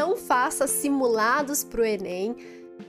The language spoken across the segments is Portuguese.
não faça simulados para o Enem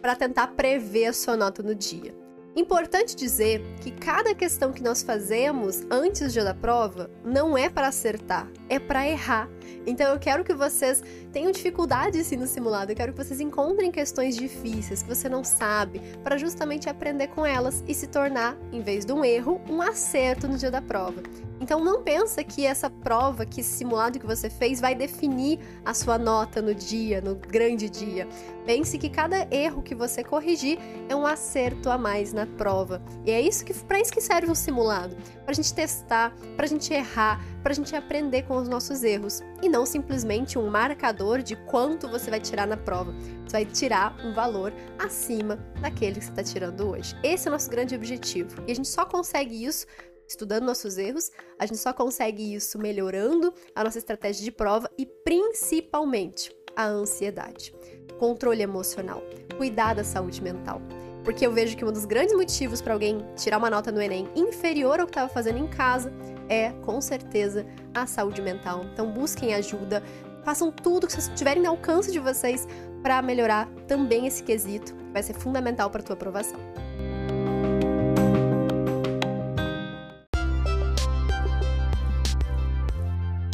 para tentar prever a sua nota no dia. Importante dizer que cada questão que nós fazemos antes do dia da prova não é para acertar, é para errar. Então eu quero que vocês tenham dificuldade sim no simulado, eu quero que vocês encontrem questões difíceis que você não sabe, para justamente aprender com elas e se tornar, em vez de um erro, um acerto no dia da prova. Então não pensa que essa prova, que esse simulado que você fez vai definir a sua nota no dia, no grande dia. Pense que cada erro que você corrigir é um acerto a mais na prova. E é isso que para isso que serve um simulado, para a gente testar, para a gente errar, para a gente aprender com os nossos erros e não simplesmente um marcador de quanto você vai tirar na prova. Você vai tirar um valor acima daquele que você está tirando hoje. Esse é o nosso grande objetivo. E a gente só consegue isso estudando nossos erros, a gente só consegue isso melhorando a nossa estratégia de prova e principalmente a ansiedade, controle emocional, cuidar da saúde mental. Porque eu vejo que um dos grandes motivos para alguém tirar uma nota no Enem inferior ao que estava fazendo em casa é, com certeza, a saúde mental. Então busquem ajuda, façam tudo que vocês tiverem no alcance de vocês para melhorar também esse quesito, que vai ser fundamental para a tua aprovação.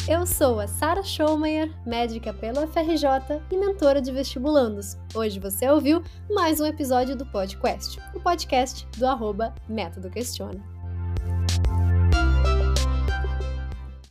Eu sou a Sara Schomayer, médica pelo FRJ e mentora de vestibulandos. Hoje você ouviu mais um episódio do podcast, o podcast do arroba Método Questiona.